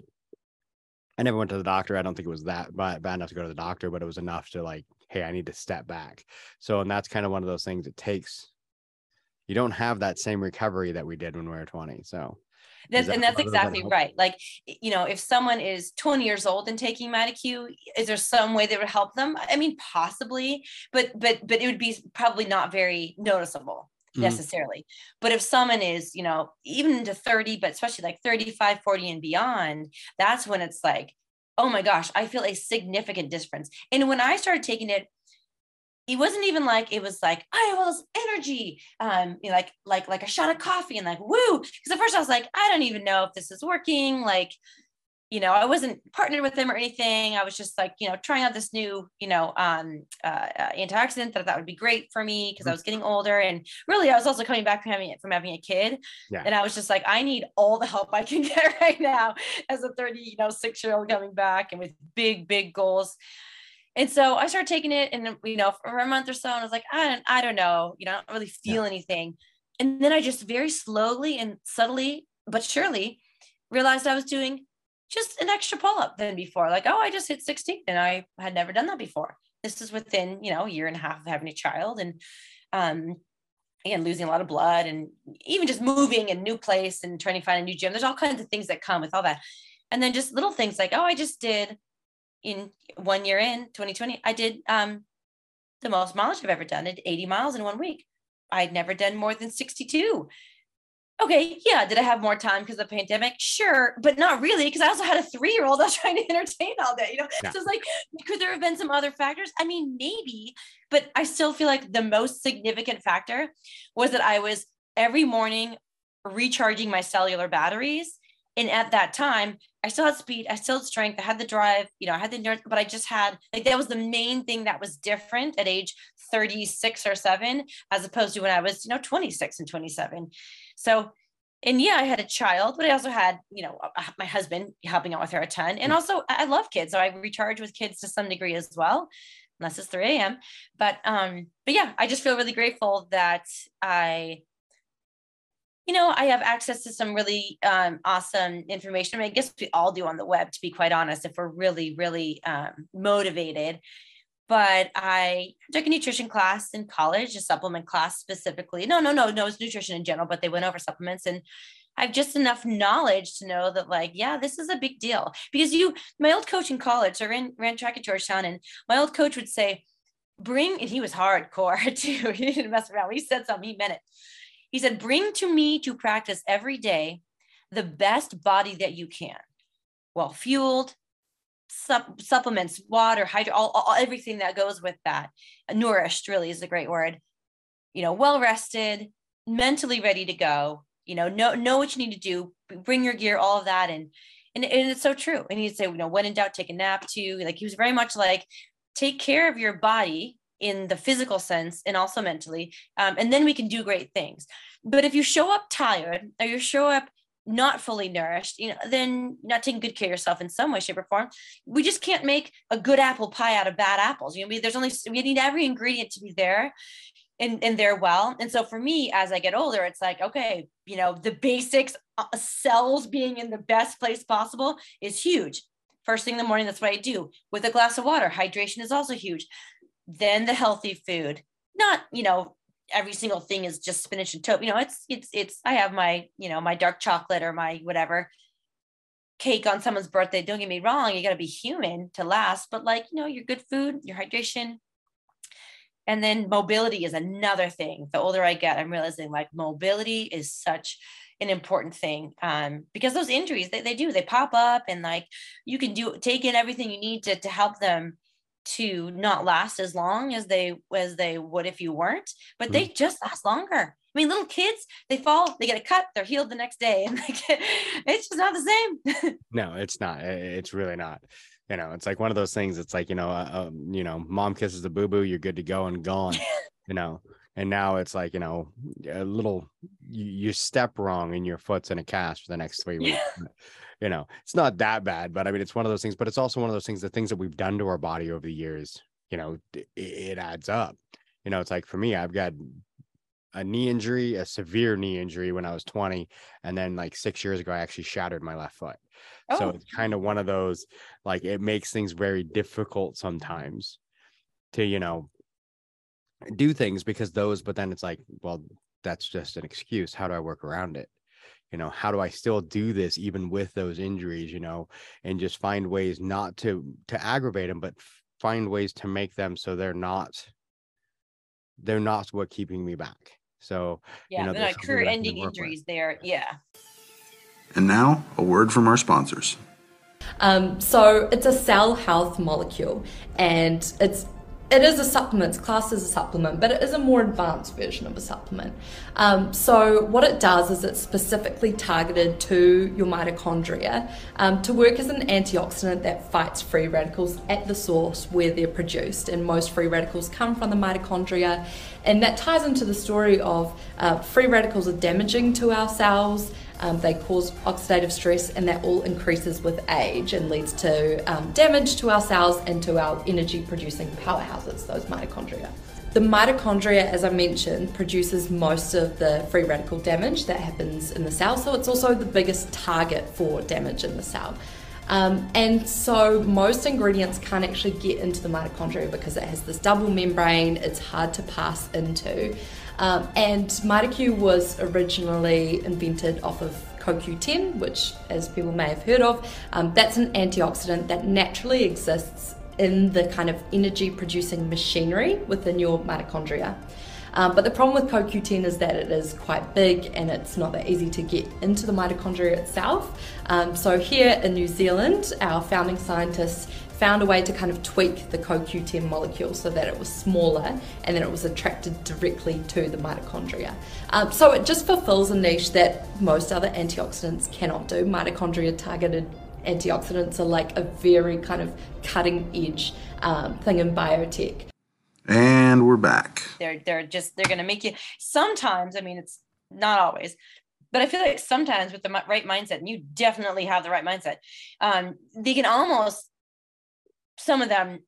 i never went to the doctor i don't think it was that bad, bad enough to go to the doctor but it was enough to like hey i need to step back so and that's kind of one of those things it takes you don't have that same recovery that we did when we were 20 so that's, that and that's exactly right. Like, you know, if someone is 20 years old and taking MitoQ, is there some way that would help them? I mean, possibly, but but but it would be probably not very noticeable mm-hmm. necessarily. But if someone is, you know, even into 30, but especially like 35, 40 and beyond, that's when it's like, oh my gosh, I feel a significant difference. And when I started taking it, it wasn't even like it was like I have all this energy, um, you know, like like like a shot of coffee and like woo. Because at first I was like, I don't even know if this is working. Like, you know, I wasn't partnered with them or anything. I was just like, you know, trying out this new, you know, um, uh, uh, antioxidant that I thought would be great for me because I mm-hmm. was getting older and really I was also coming back from having it from having a kid. Yeah. And I was just like, I need all the help I can get right now as a 30, you know, six year old coming back and with big, big goals. And so I started taking it and, you know, for a month or so, and I was like, I don't, I don't know, you know, I don't really feel yeah. anything. And then I just very slowly and subtly, but surely realized I was doing just an extra pull up than before. Like, oh, I just hit 16 and I had never done that before. This is within, you know, a year and a half of having a child. And, um, again, losing a lot of blood and even just moving a new place and trying to find a new gym. There's all kinds of things that come with all that. And then just little things like, oh, I just did in one year in 2020, I did um, the most mileage I've ever done. at 80 miles in one week. I'd never done more than 62. Okay, yeah. Did I have more time because of the pandemic? Sure, but not really because I also had a three year old I was trying to entertain all day. You know, yeah. so it's like, could there have been some other factors? I mean, maybe, but I still feel like the most significant factor was that I was every morning recharging my cellular batteries and at that time i still had speed i still had strength i had the drive you know i had the endurance but i just had like that was the main thing that was different at age 36 or 7 as opposed to when i was you know 26 and 27 so and yeah i had a child but i also had you know my husband helping out with her a ton and also i love kids so i recharge with kids to some degree as well unless it's 3 a.m but um but yeah i just feel really grateful that i you know, I have access to some really um, awesome information. I, mean, I guess we all do on the web, to be quite honest, if we're really, really um, motivated. But I took a nutrition class in college, a supplement class specifically. No, no, no, no, it's nutrition in general, but they went over supplements and I have just enough knowledge to know that, like, yeah, this is a big deal. Because you, my old coach in college, I ran, ran track at Georgetown, and my old coach would say, bring, and he was hardcore too. He didn't mess around. He said something, he meant it he said, Bring to me to practice every day the best body that you can, well fueled, sup- supplements, water, hydro, all, all, everything that goes with that. Nourished really is a great word. You know, well rested, mentally ready to go. You know, know know what you need to do. Bring your gear, all of that, and and, and it's so true. And he'd say, you know, when in doubt, take a nap too. Like he was very much like, take care of your body in the physical sense and also mentally um, and then we can do great things but if you show up tired or you show up not fully nourished you know then not taking good care of yourself in some way shape or form. We just can't make a good apple pie out of bad apples. You know there's only we need every ingredient to be there and and there well. And so for me as i get older it's like okay you know the basics uh, cells being in the best place possible is huge. First thing in the morning that's what i do. With a glass of water hydration is also huge. Then the healthy food. Not, you know, every single thing is just spinach and toast. You know, it's it's it's I have my, you know, my dark chocolate or my whatever cake on someone's birthday. Don't get me wrong, you got to be human to last, but like, you know, your good food, your hydration. And then mobility is another thing. The older I get, I'm realizing like mobility is such an important thing um, because those injuries they, they do they pop up and like you can do take in everything you need to to help them to not last as long as they as they would if you weren't but mm-hmm. they just last longer. I mean little kids they fall they get a cut they're healed the next day and get, it's just not the same. No it's not it's really not. You know it's like one of those things it's like you know uh, um, you know mom kisses the boo boo you're good to go and gone you know and now it's like you know a little you, you step wrong and your foot's in a cast for the next three weeks you know it's not that bad but i mean it's one of those things but it's also one of those things the things that we've done to our body over the years you know it, it adds up. You know it's like for me i've got a knee injury a severe knee injury when i was 20 and then like six years ago i actually shattered my left foot. Oh. so it's kind of one of those like it makes things very difficult sometimes to you know do things because those but then it's like well that's just an excuse. How do i work around it? You know how do i still do this even with those injuries you know and just find ways not to to aggravate them but find ways to make them so they're not they're not what keeping me back. So yeah you know, like career ending injuries there yeah. And now a word from our sponsors. Um, so it's a cell health molecule and it's it is a supplement, it's classed as a supplement, but it is a more advanced version of a supplement. Um, so, what it does is it's specifically targeted to your mitochondria um, to work as an antioxidant that fights free radicals at the source where they're produced. And most free radicals come from the mitochondria. And that ties into the story of uh, free radicals are damaging to our cells. Um, they cause oxidative stress, and that all increases with age and leads to um, damage to our cells and to our energy producing powerhouses, those mitochondria. The mitochondria, as I mentioned, produces most of the free radical damage that happens in the cell, so it's also the biggest target for damage in the cell. Um, and so most ingredients can't actually get into the mitochondria because it has this double membrane, it's hard to pass into. Um, and MitoQ was originally invented off of CoQ10, which, as people may have heard of, um, that's an antioxidant that naturally exists in the kind of energy producing machinery within your mitochondria. Um, but the problem with CoQ10 is that it is quite big and it's not that easy to get into the mitochondria itself. Um, so, here in New Zealand, our founding scientists found a way to kind of tweak the CoQ10 molecule so that it was smaller and then it was attracted directly to the mitochondria. Um, so it just fulfills a niche that most other antioxidants cannot do. Mitochondria targeted antioxidants are like a very kind of cutting edge um, thing in biotech. And we're back. They're they're just they're going to make you sometimes. I mean, it's not always, but I feel like sometimes with the right mindset, and you definitely have the right mindset, um, they can almost some of them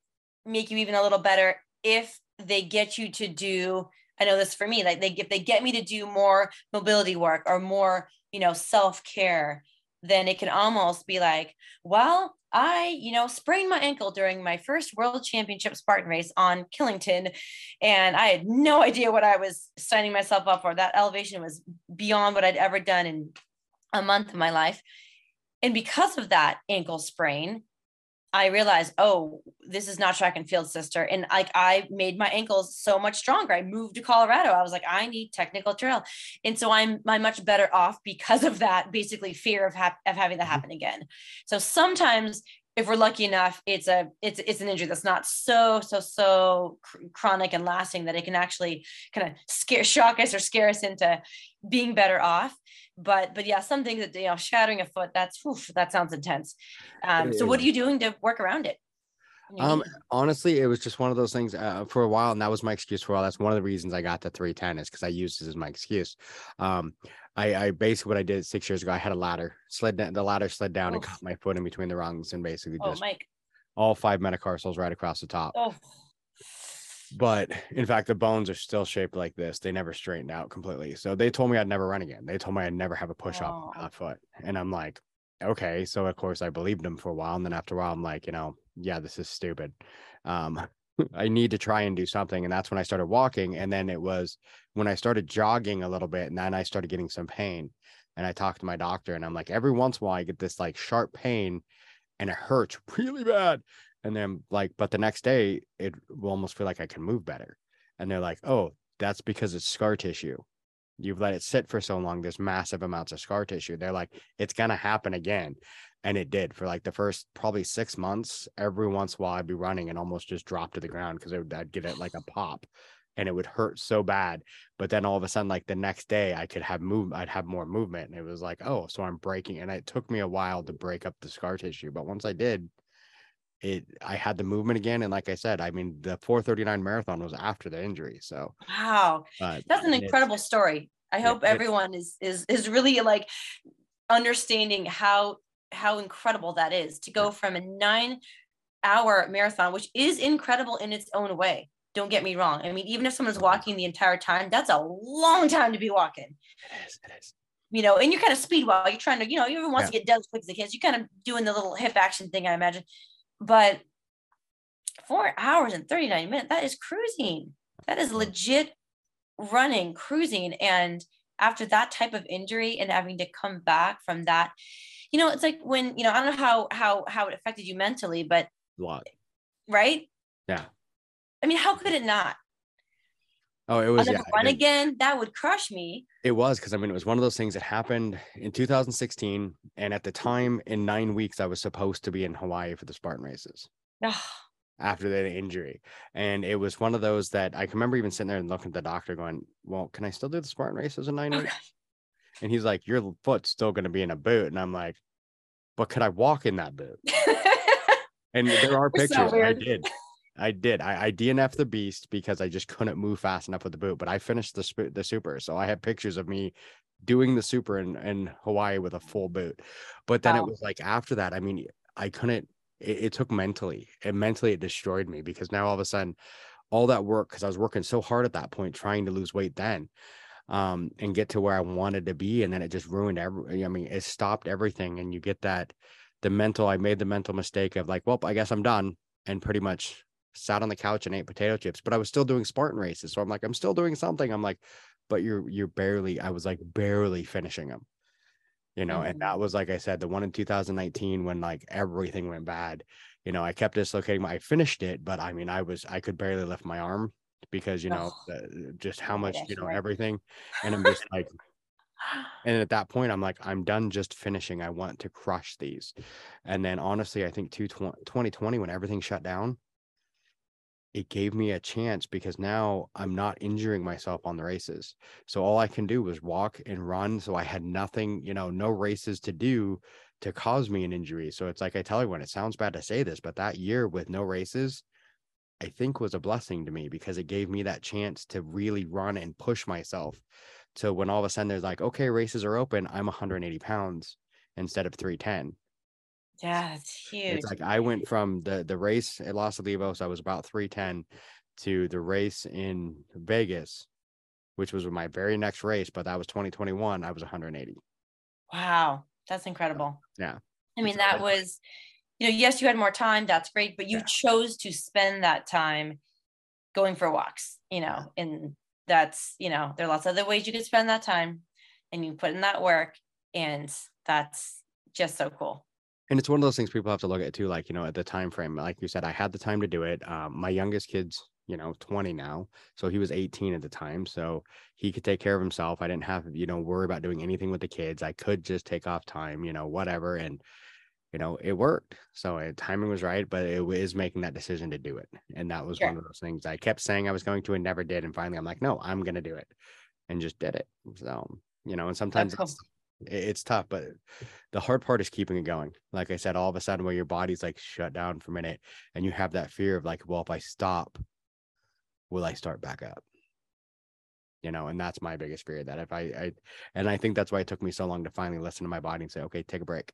make you even a little better if they get you to do i know this for me like they if they get me to do more mobility work or more you know self-care then it can almost be like well i you know sprained my ankle during my first world championship spartan race on killington and i had no idea what i was signing myself up for. That elevation was beyond what i'd ever done in a month of my life. And because of that ankle sprain I realized, oh, this is not track and field, sister. And like I made my ankles so much stronger. I moved to Colorado. I was like, I need technical trail. And so I'm I'm much better off because of that, basically fear of, ha- of having that mm-hmm. happen again. So sometimes if we're lucky enough, it's a it's it's an injury that's not so so so cr- chronic and lasting that it can actually kind of scare shock us or scare us into being better off. But but yeah some things that you know shattering a foot that's oof, that sounds intense. Um, so what are you doing to work around it? Um honestly it was just one of those things uh, for a while and that was my excuse for a while. That's one of the reasons i got to 310 is because i used it as my excuse. Um I, I basically what I did six years ago. I had a ladder, slid down, the ladder slid down oh. and caught my foot in between the rungs, and basically oh, just Mike. all five metatarsals right across the top. Oh but in fact the bones are still shaped like this they never straightened out completely so they told me i'd never run again they told me i'd never have a push up oh. foot and i'm like okay so of course i believed them for a while and then after a while i'm like you know yeah this is stupid um I need to try and do something. And that's when I started walking. And then it was when I started jogging a little bit, and then I started getting some pain. And I talked to my doctor, and I'm like, every once in a while, I get this like sharp pain and it hurts really bad. And then, like, but the next day, it will almost feel like I can move better. And they're like, oh, that's because it's scar tissue. You've let it sit for so long, there's massive amounts of scar tissue. They're like, it's to happen again and it did for like the first probably six months. Every once in a while, I'd be running and almost just drop to the ground because I'd get it like a pop, and it would hurt so bad. But then all of a sudden, like the next day, I could have move. I'd have more movement, and it was like, oh, so I'm breaking. And it took me a while to break up the scar tissue, but once I did, it I had the movement again. And like I said, I mean, the 439 marathon was after the injury. So wow, uh, that's an incredible story. I hope everyone is is is really like understanding how how incredible that is to go from a nine hour marathon, which is incredible in its own way. Don't get me wrong. I mean, even if someone's mm-hmm. walking the entire time, that's a long time to be walking. It is. It is. You know, and you're kind of speed while you're trying to, you know, everyone wants yeah. to get done as quick as they can. So you're kind of doing the little hip action thing, I imagine. But four hours and 39 minutes, that is cruising. That is mm-hmm. legit running, cruising. And after that type of injury and having to come back from that, you know, it's like when, you know, I don't know how how how it affected you mentally, but a lot. Right? Yeah. I mean, how could it not? Oh, it was yeah, run again. That would crush me. It was because I mean it was one of those things that happened in 2016, and at the time, in nine weeks, I was supposed to be in Hawaii for the Spartan races. after the injury, and it was one of those that I can remember even sitting there and looking at the doctor, going, "Well, can I still do the Spartan races in nine oh weeks?" And he's like, Your foot's still going to be in a boot. And I'm like, But could I walk in that boot? and there are pictures. So I did. I did. I, I DNF the beast because I just couldn't move fast enough with the boot, but I finished the the super. So I have pictures of me doing the super in, in Hawaii with a full boot. But then wow. it was like after that, I mean, I couldn't, it, it took mentally, and mentally it destroyed me because now all of a sudden, all that work, because I was working so hard at that point trying to lose weight then um, and get to where I wanted to be. And then it just ruined every, I mean, it stopped everything. And you get that, the mental, I made the mental mistake of like, well, I guess I'm done. And pretty much sat on the couch and ate potato chips, but I was still doing Spartan races. So I'm like, I'm still doing something. I'm like, but you're, you're barely, I was like barely finishing them, you know? Mm-hmm. And that was, like I said, the one in 2019 when like everything went bad, you know, I kept dislocating my, I finished it, but I mean, I was, I could barely lift my arm because you know oh, just how much you know right. everything and i'm just like and at that point i'm like i'm done just finishing i want to crush these and then honestly i think 2020 when everything shut down it gave me a chance because now i'm not injuring myself on the races so all i can do was walk and run so i had nothing you know no races to do to cause me an injury so it's like i tell everyone it sounds bad to say this but that year with no races I think was a blessing to me because it gave me that chance to really run and push myself. So when all of a sudden there's like, okay, races are open, I'm 180 pounds instead of 310. Yeah, it's huge. It's like I went from the the race at Los Olivos, I was about 310 to the race in Vegas, which was my very next race, but that was 2021. I was 180. Wow, that's incredible. Yeah. I mean, that was you know, yes, you had more time, that's great, but you yeah. chose to spend that time going for walks, you know, and that's, you know, there are lots of other ways you could spend that time and you put in that work and that's just so cool. And it's one of those things people have to look at too, like, you know, at the time frame, like you said, I had the time to do it. Um, my youngest kid's, you know, 20 now. So he was 18 at the time. So he could take care of himself. I didn't have, you know, worry about doing anything with the kids. I could just take off time, you know, whatever. And you know, it worked. So it, timing was right, but it was making that decision to do it. And that was sure. one of those things I kept saying I was going to and never did. And finally, I'm like, no, I'm going to do it and just did it. So, you know, and sometimes it's, it's tough, but the hard part is keeping it going. Like I said, all of a sudden, where your body's like shut down for a minute and you have that fear of like, well, if I stop, will I start back up? You know, and that's my biggest fear that if I, I, and I think that's why it took me so long to finally listen to my body and say, okay, take a break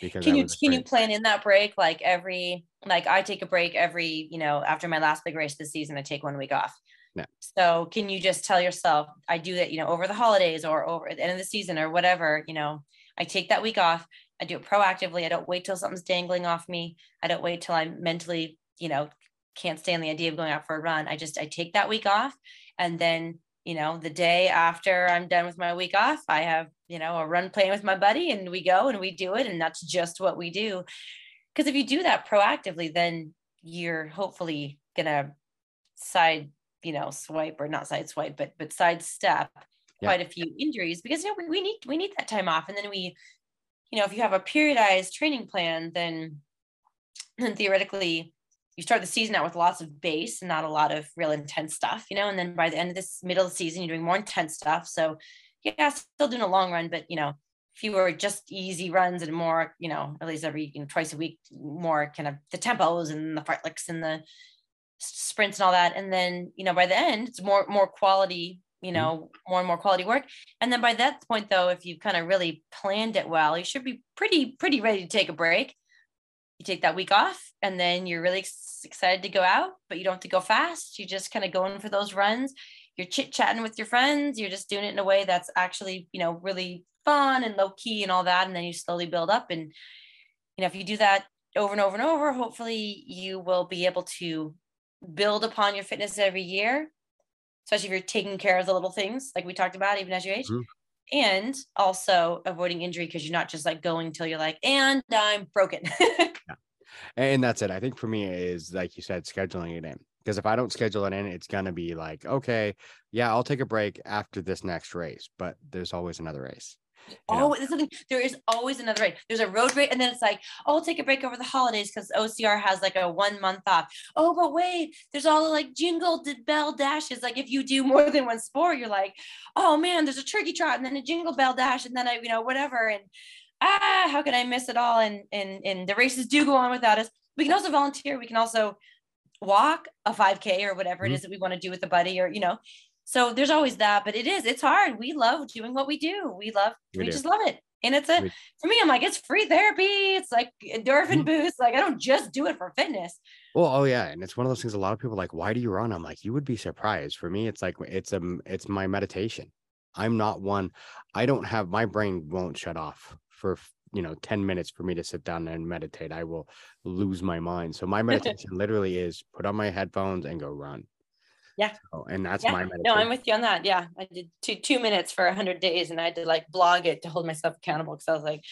because can you can you plan in that break like every like I take a break every you know after my last big race this season I take one week off. No. So can you just tell yourself I do that you know over the holidays or over at the end of the season or whatever you know I take that week off I do it proactively I don't wait till something's dangling off me I don't wait till I'm mentally you know can't stand the idea of going out for a run, I just I take that week off and then you know the day after i'm done with my week off i have you know a run plan with my buddy and we go and we do it and that's just what we do because if you do that proactively then you're hopefully gonna side you know swipe or not side swipe but but sidestep Yeah. quite a few injuries because you know we, we need we need that time off and then we you know if you have a periodized training plan then then theoretically you start the season out with lots of base and not a lot of real intense stuff, you know, and then by the end of this middle of the season, you're doing more intense stuff. So yeah, still doing a long run, but you know, fewer just easy runs and more, you know, at least every you know, twice a week, more kind of the tempos and the fartleks and the sprints and all that. And then, you know, by the end, it's more more quality, you mm-hmm. know, more and more quality work. And then by that point though, if you kind of really planned it well, you should be pretty, pretty ready to take a break you take that week off and then you're really excited to go out, but you don't have to go fast. You're just kind of going for those runs. You're chit chatting with your friends. You're just doing it in a way that's actually, you know, really fun and low key and all that. And then you slowly build up. And, you know, if you do that over and over and over, hopefully you will be able to build upon your fitness every year, especially if you're taking care of the little things like we talked about, even as you age. Mhm. And also avoiding injury because you're not just like going till you're like, and I'm broken. yeah. and that's it i think for me is like you said scheduling it in because if i don't schedule it in it's gonna be like okay yeah i'll take a break after this next race but there's always another race? Oh, there's something. There is always another race. There's a road race, and then it's like, oh, I'll take a break over the holidays because OCR has like a one month off. Oh, but wait, there's all the like jingle bell dashes. Like if you do more than one sport, you're like, oh man, there's a turkey trot and then a jingle bell dash, and then I, you know, whatever. And ah, how can I miss it all? And and and the races do go on without us. We can also volunteer. We can also walk a 5K or whatever it Mhm. is that we want to do with a buddy, or you know. So there's always that, but it is, it's hard. We love doing what we do. We love, We we, just love it. And it's a, We- for me, I'm like, it's free therapy. It's like endorphin Mhm. boost. Like I don't just do it for fitness. Well, oh yeah, and it's one of those things. A lot of people are like, why do you run? I'm like, you would be surprised. For me, it's like it's a it's my meditation. I'm not one. I don't have my brain won't shut off for you know 10 minutes for me to sit down and meditate. I will lose my mind. So my meditation literally is put on my headphones and go run. Yeah. So, and that's Yeah. my meditation. No, I'm with you on that. Yeah. I did two, two minutes for a hundred days and I had to like blog it to hold myself accountable. Cause I was like,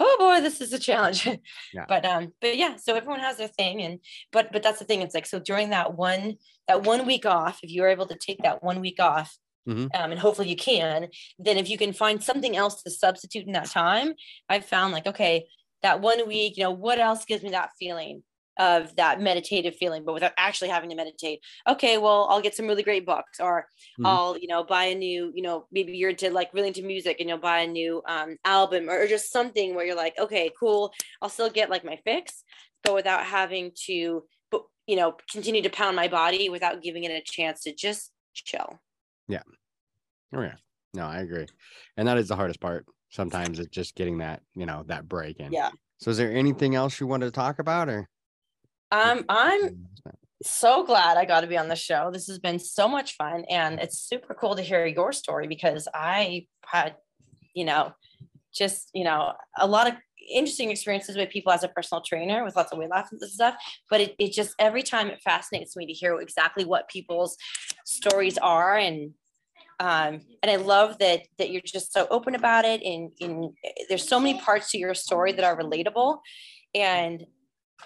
oh boy, this is a challenge. Yeah. But, um, but yeah, so everyone has their thing and, but, but that's the thing. It's like, so during that one, that one week off, if you're able to take that one week off, Mhm. um, and hopefully you can, then if you can find something else to substitute in that time, I've found like, okay, that one week, you know, what else gives me that feeling of that meditative feeling, but without actually having to meditate? Okay, well, I'll get some really great books or Mhm. I'll, you know, buy a new, you know, maybe you're into like really into music and you'll buy a new um, album or, or just something where you're like, okay, cool. I'll still get like my fix, but without having to, you know, continue to pound my body without giving it a chance to just chill. Yeah. Oh yeah. No, I agree. And that is the hardest part. Sometimes it's just getting that, you know, that break in. Yeah. So is there anything else you wanted to talk about or Um, I'm so glad I got to be on the show. This has been so much fun, and it's super cool to hear your story because I had, you know, just you know, a lot of interesting experiences with people as a personal trainer with lots of weight loss and stuff. But it, it just every time it fascinates me to hear exactly what people's stories are and um, and I love that that you're just so open about it and, and there's so many parts to your story that are relatable and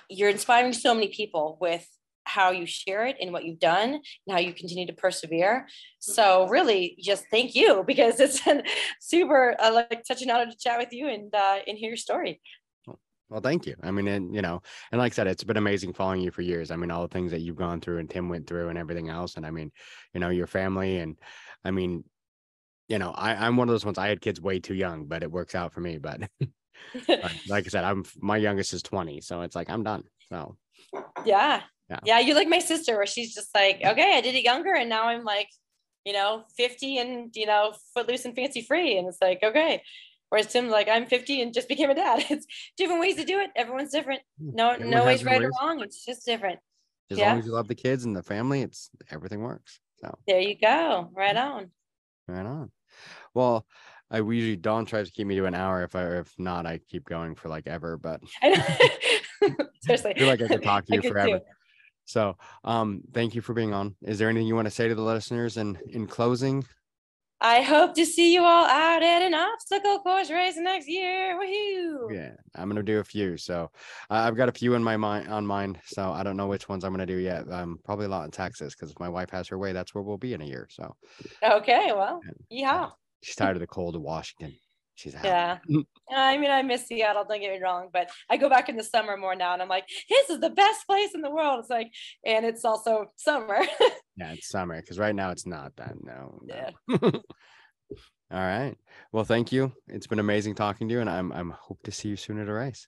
you're inspiring so many people with how you share it and what you've done and how you continue to persevere. So really just thank you because it's super uh, like such an honor to chat with you and uh, and hear your story. Well, thank you. I mean, and you know, and like I said, it's been amazing following you for years. I mean, all the things that you've gone through and Tim went through and everything else. And I mean, you know, your family and I mean, you know, I, I'm one of those ones. I had kids way too young, but it works out for me. But like, I said, I'm my youngest is 20, so it's like I'm done. So yeah. Yeah. Yeah. You're like my sister where she's just like, okay, I did it younger and now I'm like, you know, 50 and, you know, footloose and fancy free. And it's like, okay. Whereas Tim's like, I'm 50 and just became a dad. It's different ways to do it. Everyone's different. Hmm. No, Everyone no ways right or wrong. It's just different. as Yeah. long as you love the kids and the family, it's everything works. So There you go. Right on. right on. Well, I usually Dawn tries to keep me to an hour. If I if not, I keep going for like ever. But. Seriously. I feel like I could talk to you forever. too. So, um, thank you for being on. Is there anything you want to say to the listeners? And in closing, I hope to see you all out at an obstacle course race next year. Woohoo! yeah, I'm gonna do a few. So, uh, I've got a few in my mind on mind. So I don't know which ones I'm gonna do yet. Um, probably a lot in Texas because if my wife has her way, that's where we'll be in a year. So Okay, well, yeah. She's tired of the cold of Washington. She's out. Yeah. Uh, I mean, I miss Seattle, don't get me wrong, but I go back in the summer more now and I'm like, this is the best place in the world. It's like, and it's also summer. Yeah, it's summer because right now it's not that. No. no. Yeah. All right. Well, thank you. It's been amazing talking to you, and I'm I'm hope to see you soon at a race.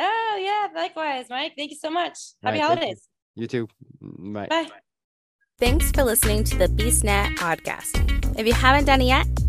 oh, yeah. Likewise, Mike. Thank you so much. Happy All right, thank you. holidays. You too. Bye. Bye. Thanks for listening to the BeastNet podcast. If you haven't done it yet,